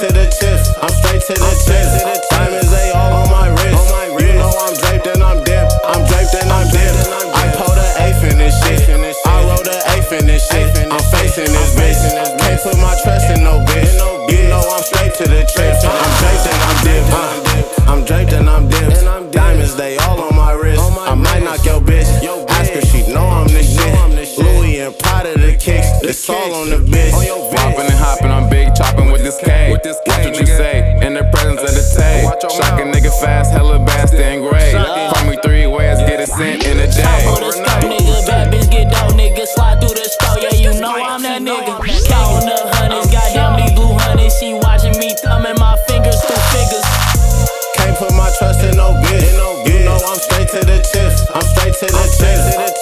to the chest. I'm straight to the chest. Diamonds they all on my wrist. You know I'm draped and I'm dipped. I'm draped and I'm dipped. I pulled an eighth in this shit. I rolled an eighth in this shit. I'm facing this bitch. Can't put my trust in no bitch. You know I'm straight to the chest. I'm draped and I'm dipped. Uh, I'm draped and I'm dipped. Diamonds they all on my wrist. I might knock your bitch. Ask her she know I'm the shit. Louis and Prada the kicks. It's all on the bitch. Popping fast, hella bastard and gray. Call me three ways, get it sent in a day. Top of the stove, nigga. Bad bitch get dope, nigga. Slide through the store, yeah, you know I'm that nigga. Counting up hundreds, goddamn these blue honey's. She watching me thumbing my fingers through figures. Can't put my trust in no bitch. You know I'm straight to the tips. I'm straight to the tips.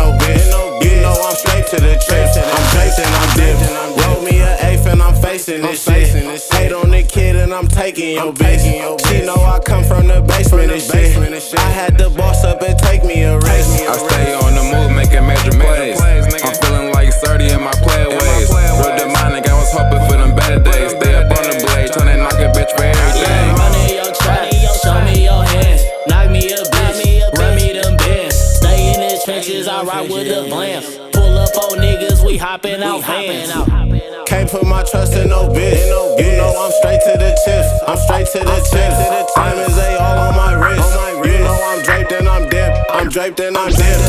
No bitch. You know I'm straight to the tips. I'm and I'm dipped. Roll me an eighth and I'm facing this shit. Hate on the kid and I'm taking your bitch. She know I come from the basement and shit. I had to boss up and take me a ride with the glance. Pull up on niggas, we hopping out vans. Can't put my trust in no bitch. You know I'm straight to the tips. I'm straight to the tips. Diamonds they all on my wrist. You know I'm draped and I'm dipped. I'm draped and I'm dipped.